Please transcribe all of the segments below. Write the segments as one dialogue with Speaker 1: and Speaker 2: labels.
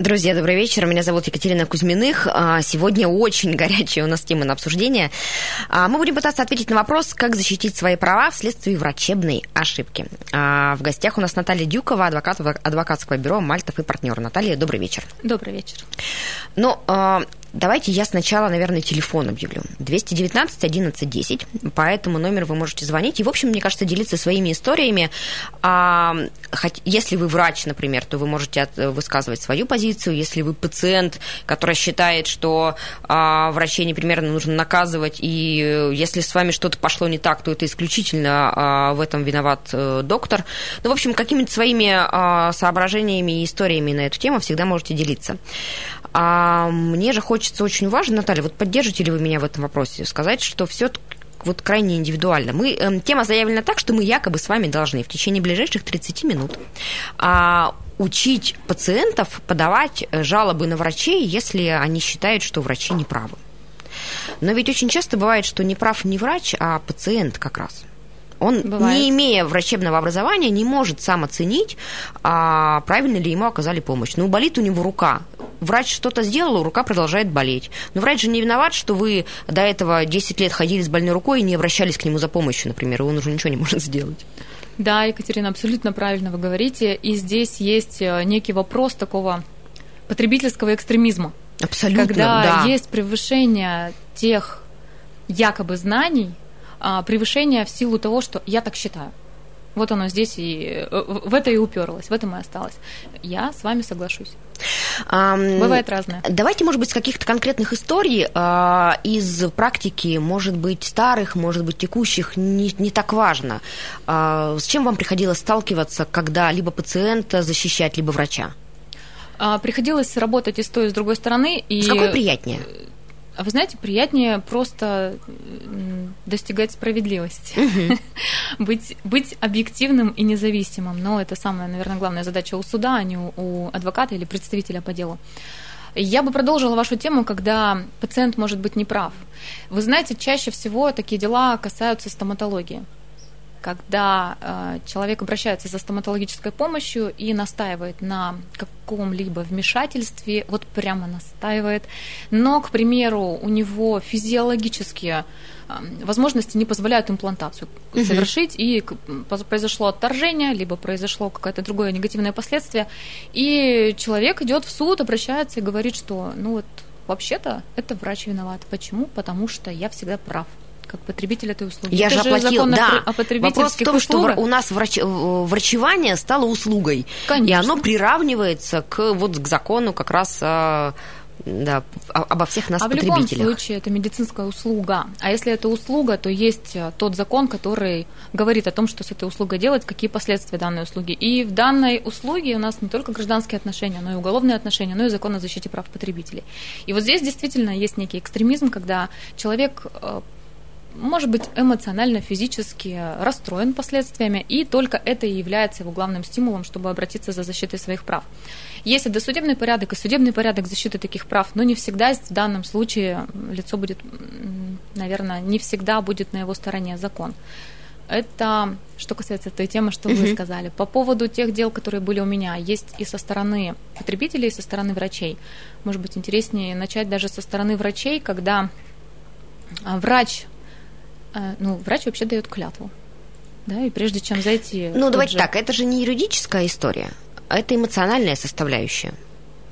Speaker 1: Друзья, добрый вечер. Меня зовут Екатерина Кузьминых. А, сегодня очень горячая у нас тема на обсуждение. А, мы будем пытаться ответить на вопрос, как защитить свои права вследствие врачебной ошибки. А, в гостях у нас Наталья Дюкова, адвокат адвокатского бюро «Мальтов и партнер». Наталья, добрый вечер.
Speaker 2: Добрый вечер.
Speaker 1: Ну, Давайте я сначала, наверное, телефон объявлю. 219 11 10. По этому номеру вы можете звонить. И, в общем, мне кажется, делиться своими историями. А, если вы врач, например, то вы можете высказывать свою позицию. Если вы пациент, который считает, что а, врачей непримерно нужно наказывать, и если с вами что-то пошло не так, то это исключительно а, в этом виноват а, доктор. Ну, в общем, какими-то своими соображениями и историями на эту тему всегда можете делиться. А мне же хочется очень важно, Наталья, вот поддержите ли вы меня в этом вопросе, сказать, что все вот крайне индивидуально. Мы, э, тема заявлена так, что мы якобы с вами должны в течение ближайших 30 минут а, учить пациентов подавать э, жалобы на врачей, если они считают, что врачи неправы. Но ведь очень часто бывает, что не прав не врач, а пациент как раз. Он, Бывает. не имея врачебного образования, не может сам оценить, а правильно ли ему оказали помощь. Ну, болит у него рука. Врач что-то сделал, рука продолжает болеть. Но врач же не виноват, что вы до этого 10 лет ходили с больной рукой и не обращались к нему за помощью, например, и он уже ничего не может сделать.
Speaker 2: Да, Екатерина, абсолютно правильно вы говорите. И здесь есть э, некий вопрос такого потребительского экстремизма.
Speaker 1: Абсолютно,
Speaker 2: Когда
Speaker 1: да.
Speaker 2: есть превышение тех якобы знаний, а, превышение в силу того, что я так считаю. Вот оно здесь и э, в это и уперлось, в этом и осталось. Я с вами соглашусь. Бывает разное.
Speaker 1: Давайте, может быть, с каких-то конкретных историй uh, из практики, может быть, старых, может быть, текущих, не, не так важно. Uh, с чем вам приходилось сталкиваться, когда либо пациента защищать, либо врача?
Speaker 2: Uh, приходилось работать и с той, и с другой стороны. И...
Speaker 1: С какой приятнее?
Speaker 2: А вы знаете, приятнее просто достигать справедливости, быть, быть объективным и независимым. Но это самая, наверное, главная задача у суда, а не у, у адвоката или представителя по делу. Я бы продолжила вашу тему, когда пациент может быть неправ. Вы знаете, чаще всего такие дела касаются стоматологии когда э, человек обращается за стоматологической помощью и настаивает на каком-либо вмешательстве, вот прямо настаивает, но, к примеру, у него физиологические э, возможности не позволяют имплантацию угу. совершить, и произошло отторжение, либо произошло какое-то другое негативное последствие, и человек идет в суд, обращается и говорит, что, ну вот, вообще-то это врач виноват. Почему? Потому что я всегда прав как потребитель этой услуги.
Speaker 1: Я
Speaker 2: Это
Speaker 1: же оплатил, да.
Speaker 2: О
Speaker 1: Вопрос в том, услугах. что у нас врач, врачевание стало услугой.
Speaker 2: Конечно.
Speaker 1: И оно приравнивается к, вот, к закону как раз да, обо всех нас
Speaker 2: а
Speaker 1: потребителях.
Speaker 2: в любом случае это медицинская услуга. А если это услуга, то есть э, тот закон, который говорит о том, что с этой услугой делать, какие последствия данной услуги. И в данной услуге у нас не только гражданские отношения, но и уголовные отношения, но и закон о защите прав потребителей. И вот здесь действительно есть некий экстремизм, когда человек э, может быть эмоционально, физически расстроен последствиями, и только это и является его главным стимулом, чтобы обратиться за защитой своих прав. Есть и досудебный порядок, и судебный порядок защиты таких прав, но не всегда в данном случае лицо будет, наверное, не всегда будет на его стороне закон. Это что касается той темы, что вы сказали. По поводу тех дел, которые были у меня, есть и со стороны потребителей, и со стороны врачей. Может быть, интереснее начать даже со стороны врачей, когда врач а, ну, врач вообще дает клятву. Да, и прежде чем зайти...
Speaker 1: Ну, давайте же... так, это же не юридическая история, а это эмоциональная составляющая.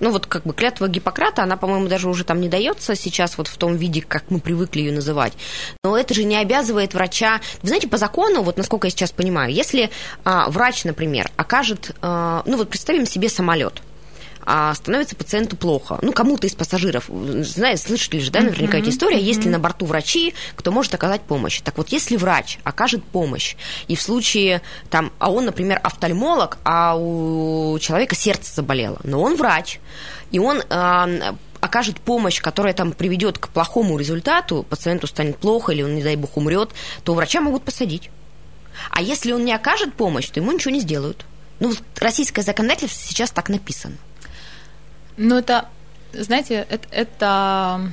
Speaker 1: Ну, вот как бы клятва Гиппократа, она, по-моему, даже уже там не дается сейчас вот в том виде, как мы привыкли ее называть. Но это же не обязывает врача... Вы знаете, по закону, вот насколько я сейчас понимаю, если а, врач, например, окажет... А, ну, вот представим себе самолет – а становится пациенту плохо. Ну, кому-то из пассажиров, знаете, слышали же, да, наверняка эта история, есть ли на борту врачи, кто может оказать помощь. Так вот, если врач окажет помощь, и в случае, там, а он, например, офтальмолог, а у человека сердце заболело, но он врач, и он э, окажет помощь, которая там приведет к плохому результату, пациенту станет плохо или он, не дай бог, умрет, то врача могут посадить. А если он не окажет помощь, то ему ничего не сделают. Ну, российское законодательство сейчас так написано.
Speaker 2: Ну, это, знаете, это, это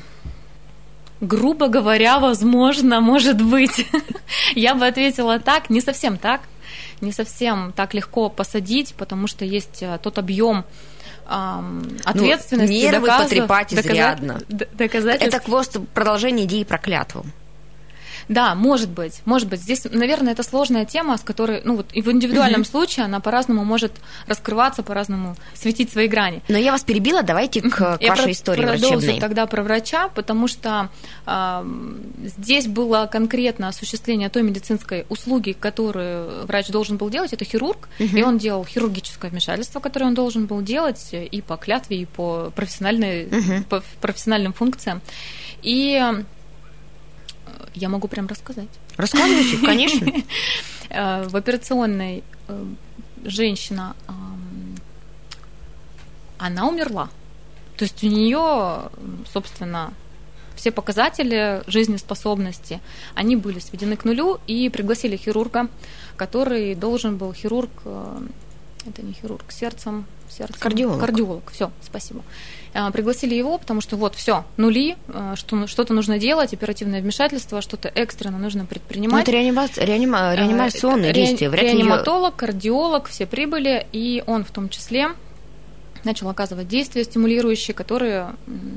Speaker 2: грубо говоря, возможно, может быть. Я бы ответила так, не совсем так, не совсем так легко посадить, потому что есть э, тот объем ответственности.
Speaker 1: Ну, нервы доказ... потрепать изрядно.
Speaker 2: Доказать...
Speaker 1: Это просто продолжение идеи про клятву.
Speaker 2: Да, может быть, может быть. Здесь, наверное, это сложная тема, с которой, ну вот и в индивидуальном угу. случае она по-разному может раскрываться, по-разному светить свои грани.
Speaker 1: Но я вас перебила, давайте к, к я вашей про- истории продолжу врачебной.
Speaker 2: тогда про врача, потому что э, здесь было конкретно осуществление той медицинской услуги, которую врач должен был делать, это хирург, угу. и он делал хирургическое вмешательство, которое он должен был делать и по клятве, и по, профессиональной, угу. по профессиональным функциям. И я могу прям рассказать.
Speaker 1: Рассказывайте, конечно.
Speaker 2: Э, в операционной э, женщина, она умерла. То есть у нее, собственно, все показатели жизнеспособности, они были сведены к нулю, и пригласили хирурга, который должен был, хирург, э, это не хирург, сердцем, сердцем
Speaker 1: кардиолог.
Speaker 2: Кардиолог, все, спасибо. А, пригласили его, потому что вот все, нули, а, что, что-то нужно делать, оперативное вмешательство, что-то экстренно нужно предпринимать. Но
Speaker 1: это реанима... реанима... А, реанимационные Ре... действия.
Speaker 2: Вряд реаниматолог, ее... кардиолог, все прибыли, и он в том числе начал оказывать действия стимулирующие, которые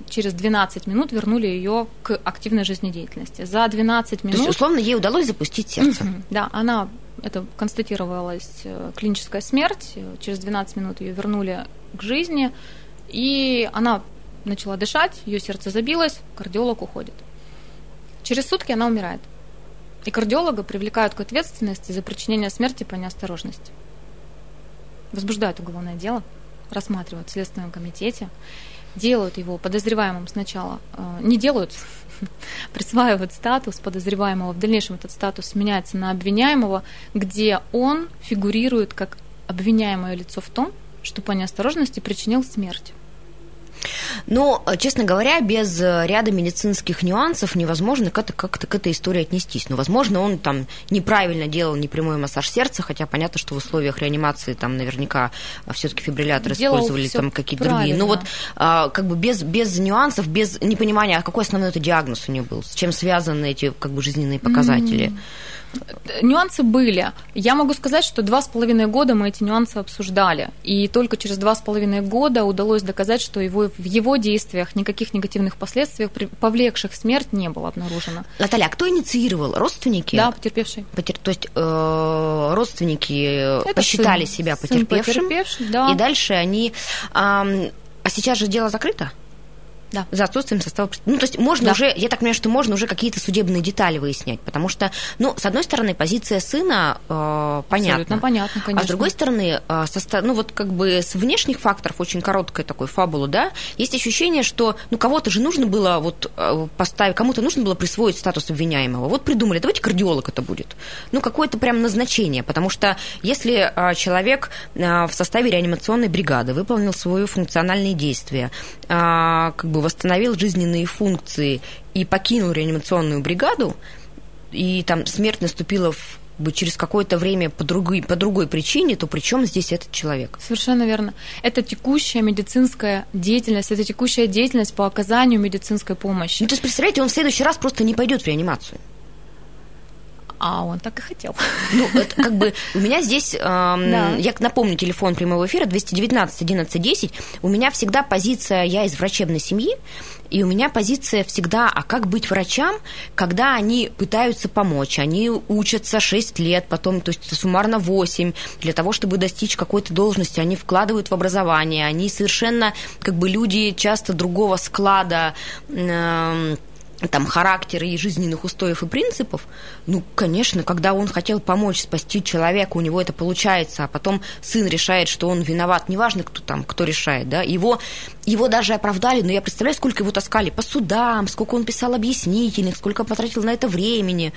Speaker 2: через 12 минут вернули ее к активной жизнедеятельности. За 12 минут... То
Speaker 1: есть, условно, ей удалось запустить сердце?
Speaker 2: Да, она это констатировалась э, клиническая смерть. Через 12 минут ее вернули к жизни. И она начала дышать, ее сердце забилось, кардиолог уходит. Через сутки она умирает. И кардиолога привлекают к ответственности за причинение смерти по неосторожности. Возбуждают уголовное дело, рассматривают в Следственном комитете, делают его подозреваемым сначала, э, не делают, присваивают статус подозреваемого, в дальнейшем этот статус меняется на обвиняемого, где он фигурирует как обвиняемое лицо в том, что по неосторожности причинил смерть.
Speaker 1: Но, честно говоря, без э, ряда медицинских нюансов невозможно как-то, как-то к этой истории отнестись. Но, возможно, он там неправильно делал непрямой массаж сердца, хотя понятно, что в условиях реанимации там наверняка а, все-таки фибрилляторы делал использовали там какие-то другие. Но вот а, как бы без, без нюансов, без непонимания, а какой основной это диагноз у него был, с чем связаны эти как бы жизненные показатели. Mm-hmm.
Speaker 2: Нюансы были. Я могу сказать, что два с половиной года мы эти нюансы обсуждали. И только через два с половиной года удалось доказать, что его, в его действиях никаких негативных последствий, повлекших смерть, не было обнаружено.
Speaker 1: Наталья, а кто инициировал? Родственники?
Speaker 2: Да, потерпевший.
Speaker 1: Потер... То есть э, родственники Это посчитали сын, себя потерпевшим, сын потерпевший, да. и дальше они... Э, а сейчас же дело закрыто?
Speaker 2: Да.
Speaker 1: за отсутствием состава. Ну, то есть можно да. уже, я так понимаю, что можно уже какие-то судебные детали выяснять, потому что, ну, с одной стороны, позиция сына э, понятна.
Speaker 2: Абсолютно понятно, конечно.
Speaker 1: А с другой стороны, э, со, ну, вот как бы с внешних факторов, очень короткая такой фабула, да, есть ощущение, что, ну, кого-то же нужно было вот э, поставить, кому-то нужно было присвоить статус обвиняемого. Вот придумали, давайте кардиолог это будет. Ну, какое-то прям назначение, потому что если э, человек э, в составе реанимационной бригады выполнил свои функциональные действия, э, как бы бы восстановил жизненные функции и покинул реанимационную бригаду, и там смерть наступила в бы через какое-то время по другой, по другой причине, то при чем здесь этот человек?
Speaker 2: Совершенно верно. Это текущая медицинская деятельность, это текущая деятельность по оказанию медицинской помощи.
Speaker 1: Ну, то есть, представляете, он в следующий раз просто не пойдет в реанимацию.
Speaker 2: А он так и хотел.
Speaker 1: Ну, это как бы у меня здесь, э, да. я напомню, телефон прямого эфира 219 11 10. У меня всегда позиция, я из врачебной семьи, и у меня позиция всегда, а как быть врачам, когда они пытаются помочь, они учатся 6 лет, потом, то есть суммарно 8, для того, чтобы достичь какой-то должности, они вкладывают в образование, они совершенно, как бы люди часто другого склада, э, там характера и жизненных устоев и принципов, ну, конечно, когда он хотел помочь спасти человека, у него это получается, а потом сын решает, что он виноват, неважно, кто там, кто решает, да, его, его даже оправдали, но я представляю, сколько его таскали по судам, сколько он писал объяснительных, сколько потратил на это времени,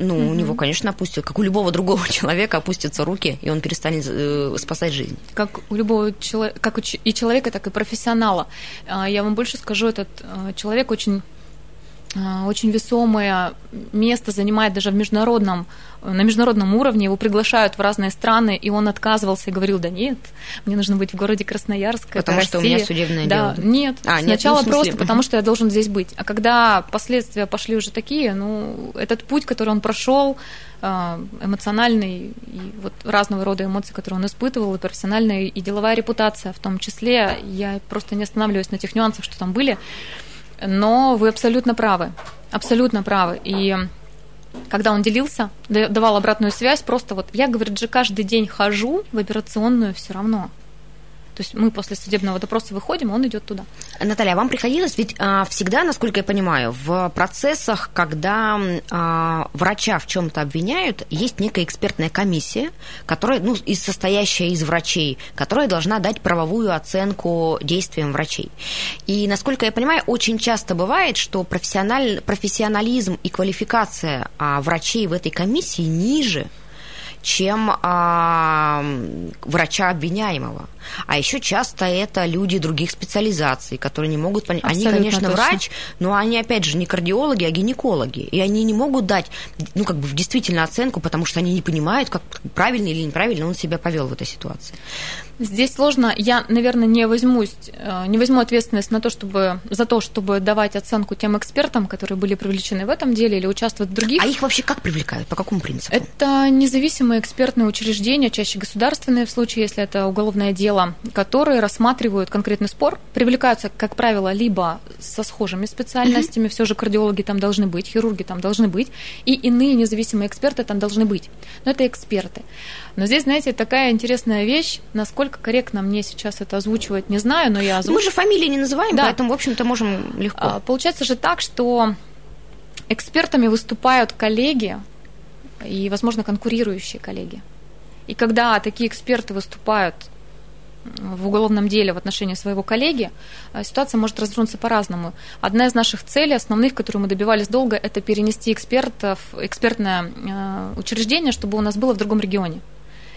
Speaker 1: ну, mm-hmm. у него, конечно, опустят, как у любого другого человека опустятся руки, и он перестанет э, спасать жизнь.
Speaker 2: Как у любого человека, как и человека, так и профессионала. А, я вам больше скажу, этот э, человек очень очень весомое место занимает даже в международном, на международном уровне. Его приглашают в разные страны, и он отказывался и говорил, да нет, мне нужно быть в городе Красноярск.
Speaker 1: Потому что Россия. у меня судебное
Speaker 2: да,
Speaker 1: дело.
Speaker 2: Нет, а, сначала нет, ну, просто потому, что я должен здесь быть. А когда последствия пошли уже такие, ну, этот путь, который он прошел, а, эмоциональный и вот разного рода эмоции, которые он испытывал, и профессиональная, и деловая репутация в том числе. Я просто не останавливаюсь на тех нюансах, что там были. Но вы абсолютно правы. Абсолютно правы. И когда он делился, давал обратную связь, просто вот я, говорит же, каждый день хожу в операционную все равно. То есть мы после судебного допроса выходим, он идет туда.
Speaker 1: Наталья, а вам приходилось ведь а, всегда, насколько я понимаю, в процессах, когда а, врача в чем-то обвиняют, есть некая экспертная комиссия, которая, ну, из состоящая из врачей, которая должна дать правовую оценку действиям врачей. И, насколько я понимаю, очень часто бывает, что профессиональ, профессионализм и квалификация а, врачей в этой комиссии ниже, чем а, врача обвиняемого. А еще часто это люди других специализаций, которые не могут понять. Они, конечно, точно. врач, но они, опять же, не кардиологи, а гинекологи. И они не могут дать, ну, как бы, действительно оценку, потому что они не понимают, как правильно или неправильно он себя повел в этой ситуации.
Speaker 2: Здесь сложно. Я, наверное, не возьмусь, э, не возьму ответственность на то, чтобы за то, чтобы давать оценку тем экспертам, которые были привлечены в этом деле или участвуют в других.
Speaker 1: А их вообще как привлекают? По какому принципу?
Speaker 2: Это независимые экспертные учреждения, чаще государственные в случае, если это уголовное дело, которые рассматривают конкретный спор, привлекаются, как правило, либо со схожими специальностями, mm-hmm. все же кардиологи там должны быть, хирурги там должны быть, и иные независимые эксперты там должны быть. Но это эксперты. Но здесь, знаете, такая интересная вещь, насколько корректно мне сейчас это озвучивать, не знаю, но я озвучу.
Speaker 1: Мы же фамилии не называем, да. поэтому, в общем-то, можем легко. А,
Speaker 2: получается же так, что экспертами выступают коллеги и, возможно, конкурирующие коллеги. И когда такие эксперты выступают в уголовном деле в отношении своего коллеги, э, ситуация может развернуться по-разному. Одна из наших целей, основных, которую мы добивались долго, это перенести экспертов, экспертное э, учреждение, чтобы у нас было в другом регионе.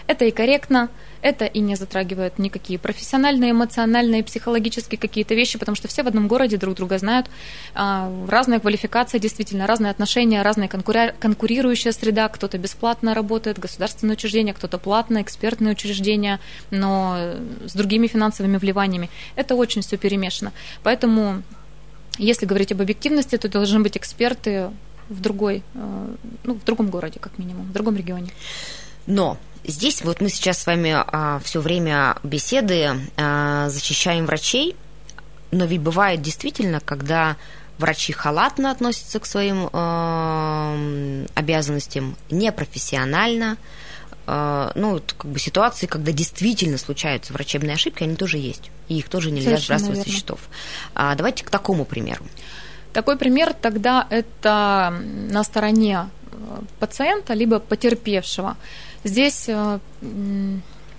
Speaker 2: Это и корректно, это и не затрагивает никакие профессиональные, эмоциональные, психологические какие-то вещи, потому что все в одном городе друг друга знают. А, разная квалификация, действительно, разные отношения, разная конкурирующая среда. Кто-то бесплатно работает, государственное учреждение, кто-то платно, экспертные учреждения, но с другими финансовыми вливаниями. Это очень все перемешано. Поэтому, если говорить об объективности, то должны быть эксперты в другой, э, ну, в другом городе, как минимум, в другом регионе.
Speaker 1: Но здесь вот мы сейчас с вами а, все время беседы а, защищаем врачей, но ведь бывает действительно, когда врачи халатно относятся к своим э, обязанностям, непрофессионально. Э, ну, как бы ситуации, когда действительно случаются врачебные ошибки, они тоже есть. И их тоже нельзя Совершенно сбрасывать со счетов. А, давайте к такому примеру.
Speaker 2: Такой пример тогда это на стороне пациента, либо потерпевшего. Здесь э,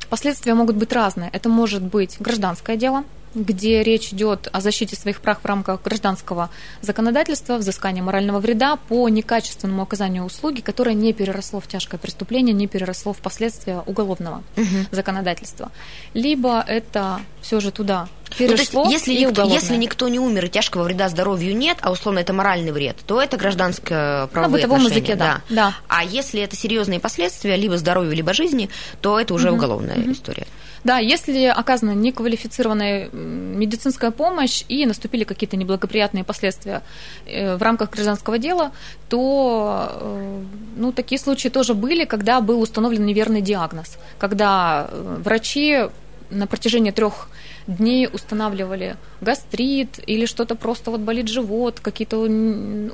Speaker 2: последствия могут быть разные. Это может быть гражданское дело, где речь идет о защите своих прав в рамках гражданского законодательства, взыскания морального вреда по некачественному оказанию услуги, которое не переросло в тяжкое преступление, не переросло в последствия уголовного угу. законодательства. Либо это все же туда перешло
Speaker 1: ну, то есть, если, никто, если никто не умер и тяжкого вреда здоровью нет, а условно это моральный вред, то это гражданское правовое На бытовом языке, да. да. А если это серьезные последствия, либо здоровью, либо жизни, то это уже угу. уголовная угу. история.
Speaker 2: Да, если оказана неквалифицированная медицинская помощь и наступили какие-то неблагоприятные последствия э, в рамках гражданского дела, то э, ну, такие случаи тоже были, когда был установлен неверный диагноз, когда э, врачи на протяжении трех дней устанавливали гастрит или что-то просто вот болит живот, какие-то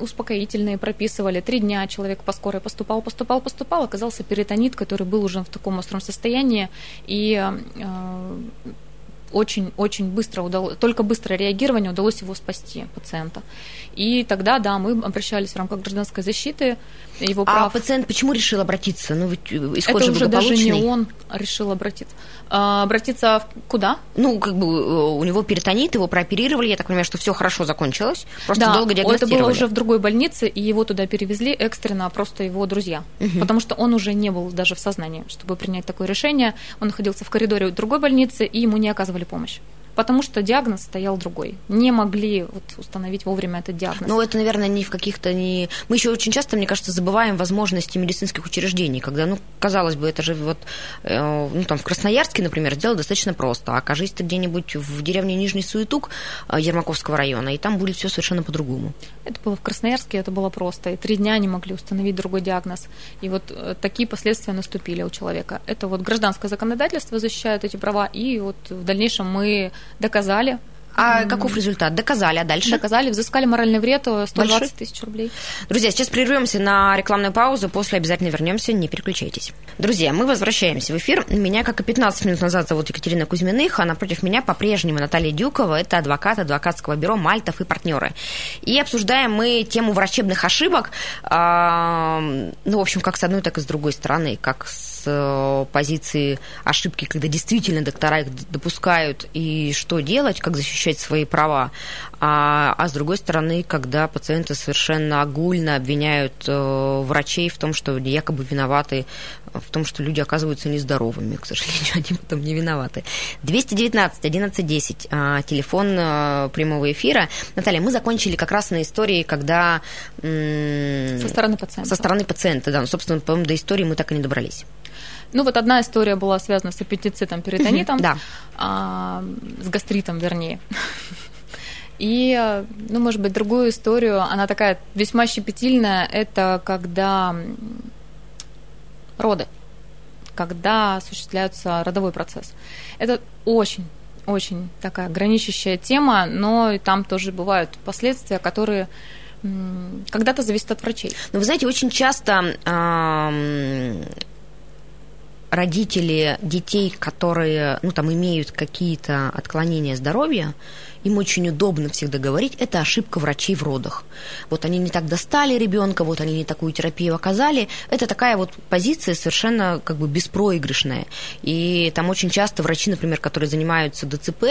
Speaker 2: успокоительные прописывали. Три дня человек по скорой поступал, поступал, поступал, оказался перитонит, который был уже в таком остром состоянии, и э, очень-очень быстро удалось, только быстрое реагирование удалось его спасти, пациента. И тогда, да, мы обращались в рамках гражданской защиты, его
Speaker 1: прав. А пациент почему решил обратиться?
Speaker 2: Ну, ведь исход Это уже даже не он решил обратиться. А, обратиться куда?
Speaker 1: Ну, как бы э, у него перитонит, его прооперировали, я так понимаю, что все хорошо закончилось, просто
Speaker 2: да,
Speaker 1: долго диагностировали.
Speaker 2: это было уже в другой больнице, и его туда перевезли экстренно просто его друзья, угу. потому что он уже не был даже в сознании, чтобы принять такое решение. Он находился в коридоре другой больницы, и ему не оказывали помощь потому что диагноз стоял другой. Не могли вот установить вовремя этот диагноз.
Speaker 1: Ну, это, наверное, не в каких-то... Не... Мы еще очень часто, мне кажется, забываем возможности медицинских учреждений, когда, ну, казалось бы, это же вот, э, ну, там, в Красноярске, например, сделать достаточно просто. А окажись ты где-нибудь в деревне Нижний Суетук э, Ермаковского района, и там будет все совершенно по-другому.
Speaker 2: Это было в Красноярске, это было просто. И три дня не могли установить другой диагноз. И вот э, такие последствия наступили у человека. Это вот гражданское законодательство защищает эти права, и вот в дальнейшем мы доказали.
Speaker 1: А каков результат? Доказали, а дальше?
Speaker 2: Доказали, взыскали моральный вред 120 Большой? тысяч рублей.
Speaker 1: Друзья, сейчас прервемся на рекламную паузу, после обязательно вернемся, не переключайтесь. Друзья, мы возвращаемся в эфир. Меня, как и 15 минут назад, зовут Екатерина Кузьминых, а напротив меня по-прежнему Наталья Дюкова, это адвокат адвокатского бюро «Мальтов и партнеры». И обсуждаем мы тему врачебных ошибок, ну, в общем, как с одной, так и с другой стороны, как с Э, позиции ошибки, когда действительно доктора их допускают, и что делать, как защищать свои права, а, а с другой стороны, когда пациенты совершенно огульно обвиняют э, врачей в том, что якобы виноваты в том, что люди оказываются нездоровыми, к сожалению, они потом не виноваты. 219 1110 телефон э, прямого эфира. Наталья, мы закончили как раз на истории, когда...
Speaker 2: Со стороны пациента.
Speaker 1: Со стороны пациента, да. Ну, собственно, по-моему, до истории мы так и не добрались.
Speaker 2: Ну, вот одна история была связана с аппендицитом, перитонитом, да. а, с гастритом, вернее. И, ну, может быть, другую историю, она такая весьма щепетильная, это когда роды, когда осуществляется родовой процесс. Это очень очень такая граничащая тема, но и там тоже бывают последствия, которые когда-то зависят от врачей.
Speaker 1: Но вы знаете, очень часто родители детей, которые, ну, там, имеют какие-то отклонения здоровья, им очень удобно всегда говорить, это ошибка врачей в родах. Вот они не так достали ребенка, вот они не такую терапию оказали. Это такая вот позиция совершенно как бы беспроигрышная. И там очень часто врачи, например, которые занимаются ДЦП,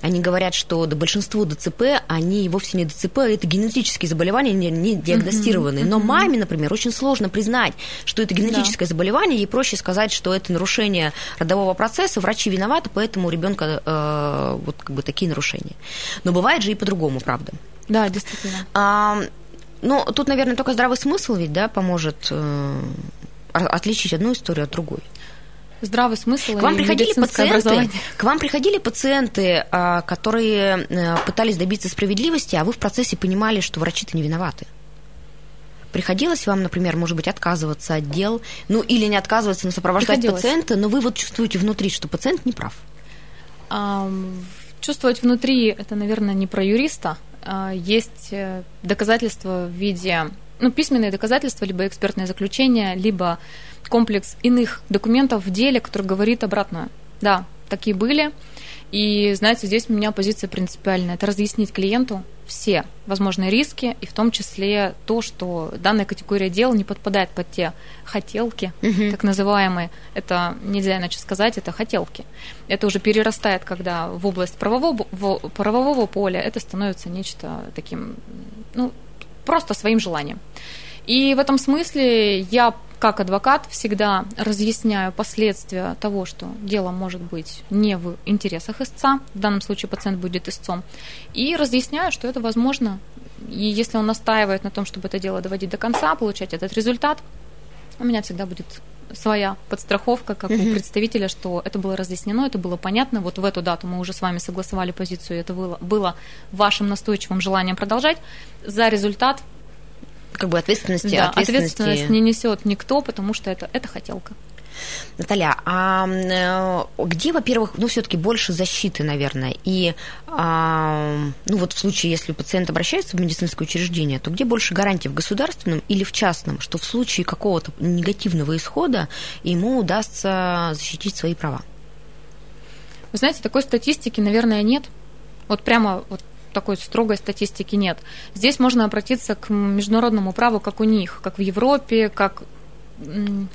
Speaker 1: они говорят, что да, большинство ДЦП, они вовсе не ДЦП, это генетические заболевания, не, не диагностированные. Но маме, например, очень сложно признать, что это генетическое да. заболевание, ей проще сказать, что это нарушение родового процесса, врачи виноваты, поэтому у ребенка э, вот как бы такие нарушения. Но бывает же и по-другому, правда.
Speaker 2: Да, действительно.
Speaker 1: А, ну, тут, наверное, только здравый смысл ведь, да, поможет э, отличить одну историю от другой.
Speaker 2: Здравый смысл.
Speaker 1: К вам приходили пациенты, к вам приходили пациенты, а, которые э, пытались добиться справедливости, а вы в процессе понимали, что врачи-то не виноваты. Приходилось вам, например, может быть, отказываться от дел, ну или не отказываться, но сопровождать пациента, но вы вот чувствуете внутри, что пациент не прав.
Speaker 2: Чувствовать внутри это, наверное, не про юриста. А есть э, доказательства в виде, ну, письменные доказательства, либо экспертное заключение, либо комплекс иных документов в деле, который говорит обратное. Да, такие были. И, знаете, здесь у меня позиция принципиальная. Это разъяснить клиенту все возможные риски, и в том числе то, что данная категория дел не подпадает под те хотелки, угу. так называемые. Это нельзя иначе сказать, это хотелки. Это уже перерастает, когда в область правового, в правового поля это становится нечто таким, ну, просто своим желанием. И в этом смысле я как адвокат всегда разъясняю последствия того, что дело может быть не в интересах истца, в данном случае пациент будет истцом, и разъясняю, что это возможно. И если он настаивает на том, чтобы это дело доводить до конца, получать этот результат, у меня всегда будет своя подстраховка, как у представителя, что это было разъяснено, это было понятно. Вот в эту дату мы уже с вами согласовали позицию, это было, было вашим настойчивым желанием продолжать. За результат
Speaker 1: как бы ответственности,
Speaker 2: да, ответственности... ответственность не несет никто, потому что это, это хотелка.
Speaker 1: Наталья, а э, где, во-первых, ну, все-таки больше защиты, наверное, и, а, ну, вот в случае, если пациент обращается в медицинское учреждение, то где больше гарантий, в государственном или в частном, что в случае какого-то негативного исхода ему удастся защитить свои права?
Speaker 2: Вы знаете, такой статистики, наверное, нет. Вот прямо вот такой строгой статистики нет. Здесь можно обратиться к международному праву, как у них, как в Европе, как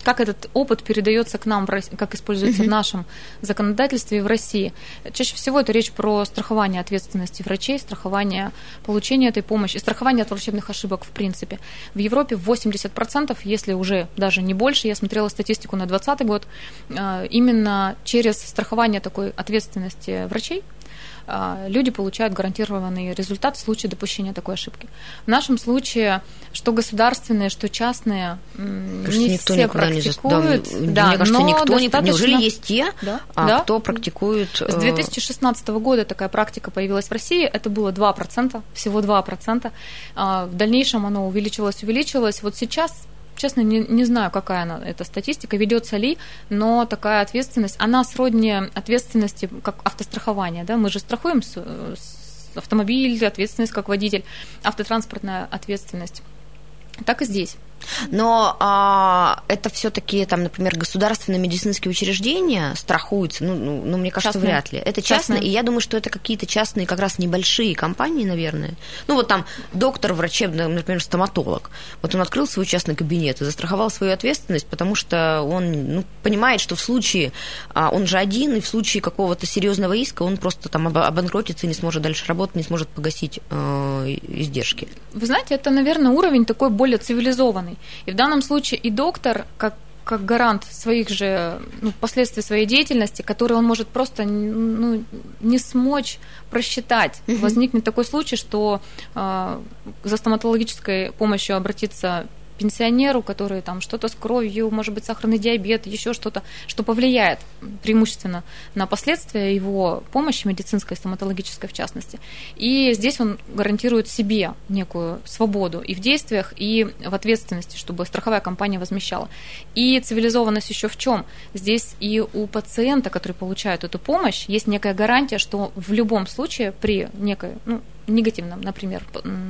Speaker 2: как этот опыт передается к нам, как используется в нашем законодательстве и в России. Чаще всего это речь про страхование ответственности врачей, страхование получения этой помощи, страхование от врачебных ошибок в принципе. В Европе 80%, если уже даже не больше, я смотрела статистику на 2020 год, э, именно через страхование такой ответственности врачей а, люди получают гарантированный результат в случае допущения такой ошибки. В нашем случае, что государственные, что частные,
Speaker 1: Кажется, не никто все практикуют. Не да, да, мне кажется, никто достаточно... не... Неужели есть те, да, а, да. кто практикует...
Speaker 2: С 2016 э, года такая практика появилась в России. Это было 2%, всего 2%. А, в дальнейшем оно увеличилось, увеличилось. Вот сейчас честно, не, не знаю, какая она, эта статистика, ведется ли, но такая ответственность, она сродни ответственности, как автострахование, да, мы же страхуем с, с автомобиль, ответственность как водитель, автотранспортная ответственность. Так и здесь.
Speaker 1: Но а, это все-таки, там, например, государственные медицинские учреждения страхуются, ну, ну, ну мне кажется, частные. вряд ли. Это частные, и я думаю, что это какие-то частные, как раз небольшие компании, наверное. Ну, вот там доктор врачебный, например, стоматолог. Вот он открыл свой частный кабинет и застраховал свою ответственность, потому что он ну, понимает, что в случае, а, он же один, и в случае какого-то серьезного иска он просто там обанкротится и не сможет дальше работать, не сможет погасить э, издержки.
Speaker 2: Вы знаете, это, наверное, уровень такой более цивилизованный стороны. И в данном случае и доктор, как как гарант своих же ну, последствий своей деятельности, которые он может просто ну, не смочь просчитать. Угу. Возникнет такой случай, что э, за стоматологической помощью обратиться пенсионеру, который там что-то с кровью, может быть, сахарный диабет, еще что-то, что повлияет преимущественно на последствия его помощи, медицинской, стоматологической в частности. И здесь он гарантирует себе некую свободу и в действиях, и в ответственности, чтобы страховая компания возмещала. И цивилизованность еще в чем? Здесь и у пациента, который получает эту помощь, есть некая гарантия, что в любом случае при некой ну, негативном, например,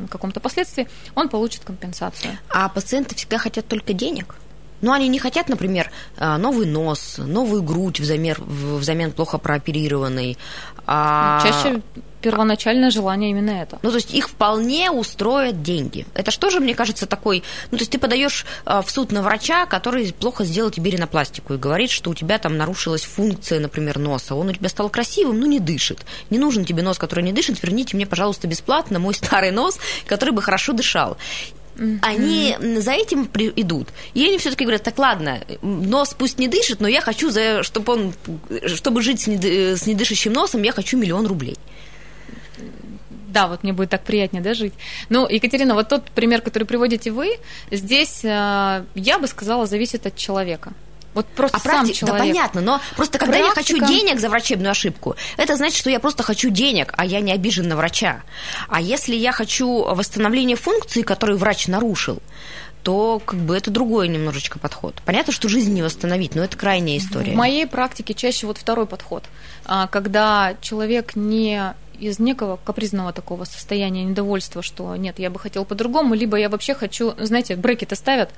Speaker 2: каком-то последствии, он получит компенсацию.
Speaker 1: А пациенты всегда хотят только денег? Но они не хотят, например, э, новый нос, новую грудь взамен, взамен плохо прооперированной.
Speaker 2: А... Чаще первоначальное желание именно это.
Speaker 1: Ну, то есть их вполне устроят деньги. Это что же, мне кажется, такой... Ну, то есть ты подаешь э, в суд на врача, который плохо сделал тебе ринопластику и говорит, что у тебя там нарушилась функция, например, носа. Он у тебя стал красивым, но не дышит. Не нужен тебе нос, который не дышит, верните мне, пожалуйста, бесплатно мой старый нос, который бы хорошо дышал. Mm-hmm. Они за этим идут. И они все-таки говорят, так ладно, нос пусть не дышит, но я хочу, за, чтобы он, чтобы жить с, недышащим с недышащим носом, я хочу миллион рублей
Speaker 2: да, вот мне будет так приятнее да, жить. Ну, Екатерина, вот тот пример, который приводите вы, здесь, э, я бы сказала, зависит от человека. Вот просто
Speaker 1: а
Speaker 2: сам
Speaker 1: практик,
Speaker 2: человек.
Speaker 1: Да понятно, но просто когда Практика... я хочу денег за врачебную ошибку, это значит, что я просто хочу денег, а я не обижен на врача. А если я хочу восстановления функции, которую врач нарушил, то как бы это другой немножечко подход. Понятно, что жизнь не восстановить, но это крайняя история.
Speaker 2: В моей практике чаще вот второй подход, а, когда человек не из некого капризного такого состояния недовольства, что нет, я бы хотел по-другому, либо я вообще хочу, знаете, брекеты ставят,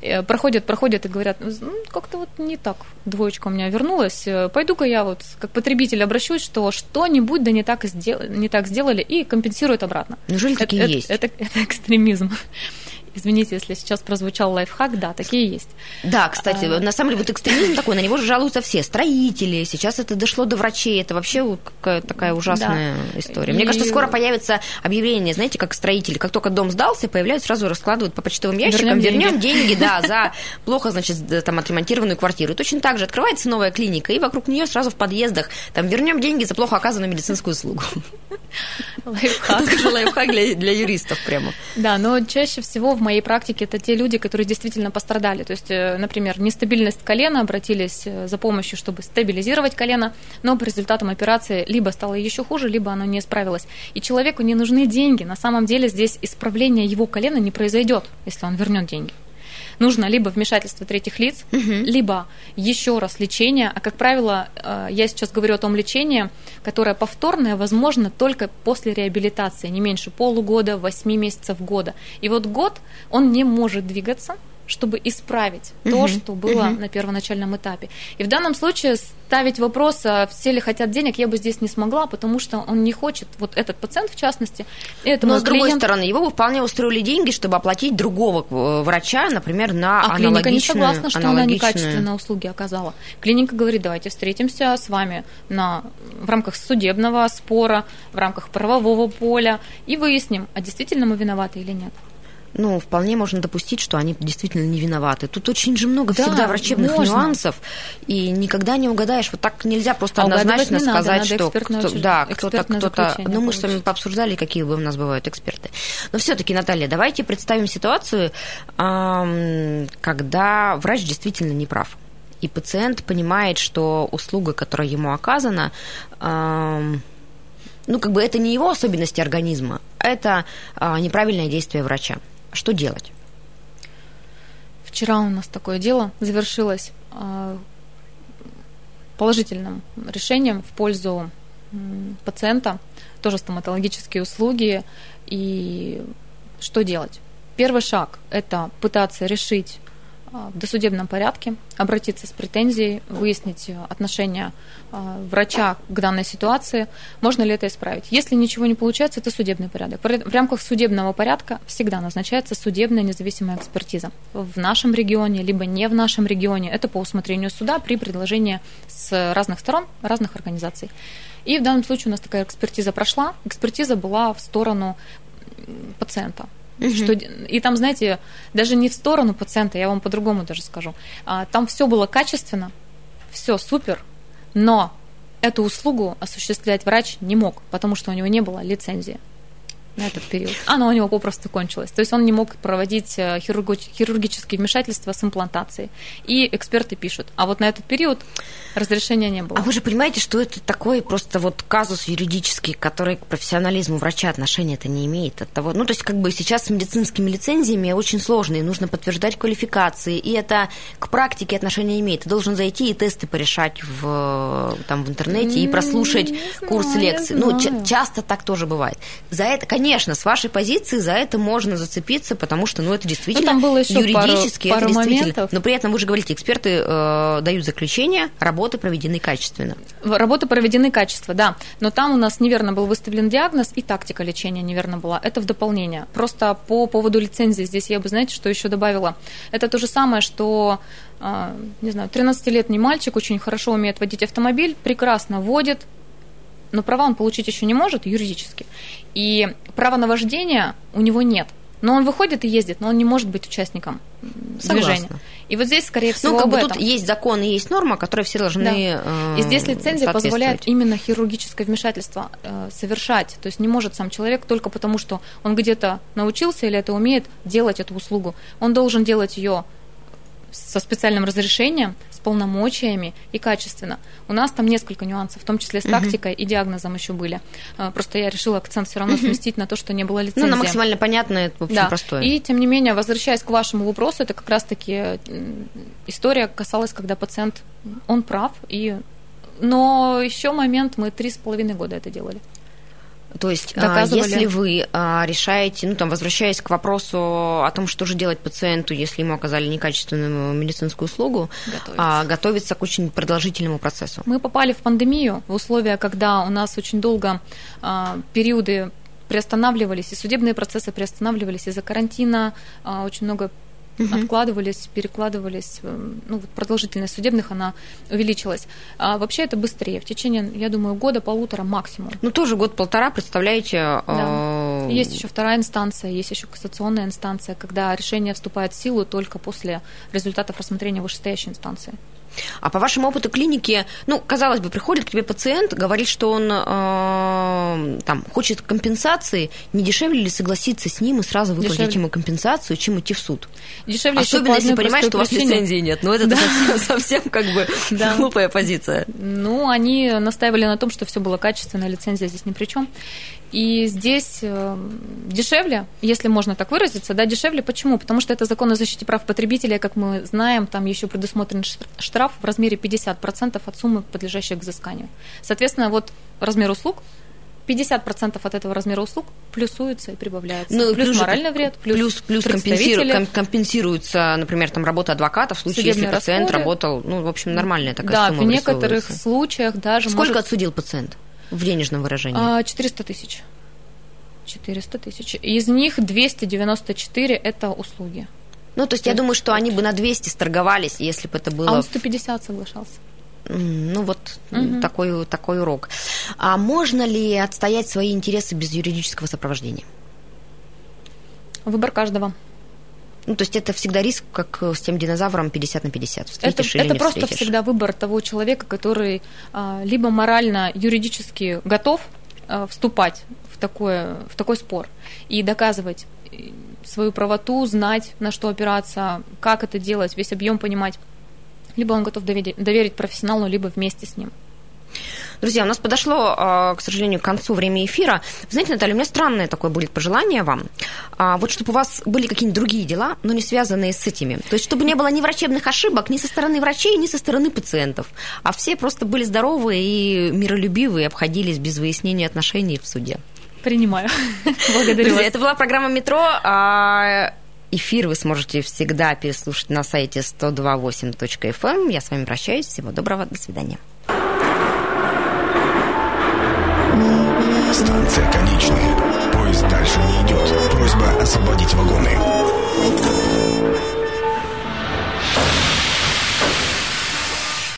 Speaker 2: э, проходят, проходят и говорят, ну, как-то вот не так, двоечка у меня вернулась, э, пойду-ка я вот как потребитель обращусь, что что-нибудь да не так, сделали, не так сделали и компенсируют обратно.
Speaker 1: Неужели это, такие
Speaker 2: это,
Speaker 1: есть?
Speaker 2: Это, это, это экстремизм. Извините, если сейчас прозвучал лайфхак, да, такие есть.
Speaker 1: Да, кстати, а... на самом деле вот экстремизм такой, на него же жалуются все, строители, сейчас это дошло до врачей, это вообще какая такая ужасная да. история. Мне И... кажется, скоро появится объявление, знаете, как строители, как только дом сдался, появляются, сразу раскладывают по почтовым ящикам, вернем деньги. деньги, да, за плохо, значит, там отремонтированную квартиру. И точно так же открывается новая клиника, и вокруг нее сразу в подъездах там вернем деньги за плохо оказанную медицинскую услугу. Лайфхак. Же лайфхак для, для юристов прямо.
Speaker 2: Да, но чаще всего в моей практике это те люди, которые действительно пострадали. То есть, э, например, нестабильность колена, обратились э, за помощью, чтобы стабилизировать колено, но по результатам операции либо стало еще хуже, либо оно не справилось. И человеку не нужны деньги. На самом деле здесь исправление его колена не произойдет, если он вернет деньги нужно либо вмешательство третьих лиц, угу. либо еще раз лечение. А как правило, э, я сейчас говорю о том лечении, которое повторное возможно только после реабилитации, не меньше полугода, восьми месяцев года. И вот год он не может двигаться, чтобы исправить угу. то, что было угу. на первоначальном этапе. И в данном случае ставить вопрос, а все ли хотят денег, я бы здесь не смогла, потому что он не хочет, вот этот пациент в частности.
Speaker 1: Но с другой клиент... стороны, его бы вполне устроили деньги, чтобы оплатить другого э, врача, например, на
Speaker 2: а аналогичную... клиника не согласна, что аналогичную... она некачественные услуги оказала. Клиника говорит, давайте встретимся с вами на... в рамках судебного спора, в рамках правового поля и выясним, а действительно мы виноваты или нет
Speaker 1: ну, вполне можно допустить, что они действительно не виноваты. Тут очень же много да, всегда врачебных можно. нюансов, и никогда не угадаешь. Вот так нельзя просто а однозначно не сказать, надо, надо что кто, да, кто-то, кто-то. Ну, мы с вами пообсуждали, какие у нас бывают эксперты. Но все-таки, Наталья, давайте представим ситуацию, когда врач действительно не прав. И пациент понимает, что услуга, которая ему оказана, ну, как бы это не его особенности организма, а это неправильное действие врача. Что делать?
Speaker 2: Вчера у нас такое дело завершилось а, положительным решением в пользу пациента, тоже стоматологические услуги. И что делать? Первый шаг – это пытаться решить в досудебном порядке, обратиться с претензией, выяснить э, отношение а, врача к данной ситуации, можно ли это исправить. Если ничего не получается, это судебный порядок. В рамках судебного порядка всегда назначается судебная независимая экспертиза. В нашем регионе, либо не в нашем регионе, это по усмотрению суда при предложении с разных сторон, разных организаций. И в данном случае у нас такая экспертиза прошла. Экспертиза была в сторону пациента. Угу. Что, и там, знаете, даже не в сторону пациента, я вам по-другому даже скажу. А, там все было качественно, все супер, но эту услугу осуществлять врач не мог, потому что у него не было лицензии на этот период. Оно у него попросту кончилось. То есть он не мог проводить э, хирургические вмешательства с имплантацией. И эксперты пишут, а вот на этот период разрешения не было.
Speaker 1: А вы же понимаете, что это такой просто вот казус юридический, который к профессионализму врача отношения это не имеет от того. Ну, то есть как бы сейчас с медицинскими лицензиями очень сложно, и нужно подтверждать квалификации, и это к практике отношения имеет. Ты должен зайти и тесты порешать в, там, в интернете и прослушать не курс знаю, лекций. Ну, часто так тоже бывает. За это, конечно, с вашей позиции за это можно зацепиться, потому что, ну, это действительно ну, там было еще юридически, пару, пару это действительно. Моментов. Но при этом вы же говорите, эксперты э, дают заключение, работы проведены качественно.
Speaker 2: Работы проведены качественно, да. Но там у нас неверно был выставлен диагноз и тактика лечения неверно была. Это в дополнение. Просто по поводу лицензии здесь я бы, знаете, что еще добавила? Это то же самое, что э, не знаю, 13-летний мальчик очень хорошо умеет водить автомобиль, прекрасно водит, но права он получить еще не может юридически. И права на вождение у него нет. Но он выходит и ездит, но он не может быть участником Согласна. движения. И вот здесь, скорее всего,
Speaker 1: ну, как
Speaker 2: об
Speaker 1: бы
Speaker 2: этом.
Speaker 1: тут есть закон и есть норма, которые все должны
Speaker 2: да. И здесь лицензия позволяет именно хирургическое вмешательство э, совершать. То есть не может сам человек только потому, что он где-то научился или это умеет делать эту услугу. Он должен делать ее со специальным разрешением, полномочиями и качественно. У нас там несколько нюансов, в том числе с тактикой угу. и диагнозом еще были. А, просто я решила акцент все равно сместить на то, что не было лицензии.
Speaker 1: Ну, на максимально понятное, в общем, да. простое.
Speaker 2: И, тем не менее, возвращаясь к вашему вопросу, это как раз-таки история касалась, когда пациент, он прав, и но еще момент, мы три с половиной года это делали.
Speaker 1: То есть, а, Доказывали. если вы а, решаете, ну там, возвращаясь к вопросу о том, что же делать пациенту, если ему оказали некачественную медицинскую услугу, готовиться, а, готовиться к очень продолжительному процессу.
Speaker 2: Мы попали в пандемию в условия, когда у нас очень долго периоды приостанавливались, и судебные процессы приостанавливались из-за карантина, очень много угу. откладывались, перекладывались, э, ну, вот продолжительность судебных, она увеличилась. А вообще это быстрее, в течение, я думаю, года-полутора максимум.
Speaker 1: Ну, тоже год-полтора, представляете?
Speaker 2: Да. А, есть еще вторая инстанция, есть еще кассационная инстанция, когда решение вступает в силу только после результатов рассмотрения вышестоящей инстанции.
Speaker 1: А по вашему опыту клиники, ну, казалось бы, приходит к тебе пациент, говорит, что он э, там хочет компенсации, не дешевле ли согласиться с ним и сразу выплатить дешевле. ему компенсацию, чем идти в суд?
Speaker 2: Дешевле
Speaker 1: Особенно если понимаешь, что у вас лицензии нет. Ну, это да. совсем, совсем как бы да. глупая позиция.
Speaker 2: Ну, они настаивали на том, что все было качественно, лицензия здесь ни при чем. И здесь э, дешевле, если можно так выразиться, да, дешевле. Почему? Потому что это закон о защите прав потребителя, как мы знаем, там еще предусмотрен штраф в размере 50% от суммы, подлежащей к взысканию. Соответственно, вот размер услуг 50% от этого размера услуг плюсуется и прибавляется.
Speaker 1: Ну,
Speaker 2: плюс,
Speaker 1: плюс
Speaker 2: моральный вред, плюс,
Speaker 1: плюс, плюс компенсиру- ком- компенсируется, например, там работа адвоката в случае, если
Speaker 2: Судебные
Speaker 1: пациент
Speaker 2: расходы.
Speaker 1: работал, ну, в общем, нормальная такая
Speaker 2: Да,
Speaker 1: сумма
Speaker 2: в некоторых случаях даже
Speaker 1: Сколько
Speaker 2: может-
Speaker 1: отсудил пациент в денежном выражении?
Speaker 2: А, 400 тысяч. 400 тысяч. Из них 294 – это услуги.
Speaker 1: Ну, то есть я думаю, что они бы на 200 сторговались, если бы это было
Speaker 2: А он 150 соглашался.
Speaker 1: Ну вот
Speaker 2: Мгм.
Speaker 1: такой, такой урок. А можно ли отстоять свои интересы без юридического сопровождения?
Speaker 2: Выбор каждого.
Speaker 1: Ну, то есть это всегда риск, как с тем динозавром 50 на 50.
Speaker 2: Это,
Speaker 1: Встретишь или
Speaker 2: это
Speaker 1: не
Speaker 2: просто
Speaker 1: встретишь.
Speaker 2: всегда выбор того человека, который а, либо морально, юридически готов а, вступать в, такое, в такой спор и доказывать свою правоту, знать, на что опираться, как это делать, весь объем понимать. Либо он готов доверить, доверить профессионалу, либо вместе с ним.
Speaker 1: Друзья, у нас подошло, а, к сожалению, к концу время эфира. Знаете, Наталья, у меня странное такое будет пожелание вам. А, Вот чтобы у вас были какие-нибудь другие дела, но не связанные с этими. То есть чтобы не было ни врачебных ошибок ни со стороны врачей, ни со стороны пациентов. А все просто были здоровы и миролюбивые, обходились без выяснения отношений в суде.
Speaker 2: Принимаю. Благодарю
Speaker 1: Друзья,
Speaker 2: вас.
Speaker 1: это была программа «Метро». А, эфир вы сможете всегда переслушать на сайте 128.fm. Эм. Я с вами прощаюсь. Всего доброго. До свидания. Станция конечная. Поезд дальше не идет. Просьба освободить вагоны.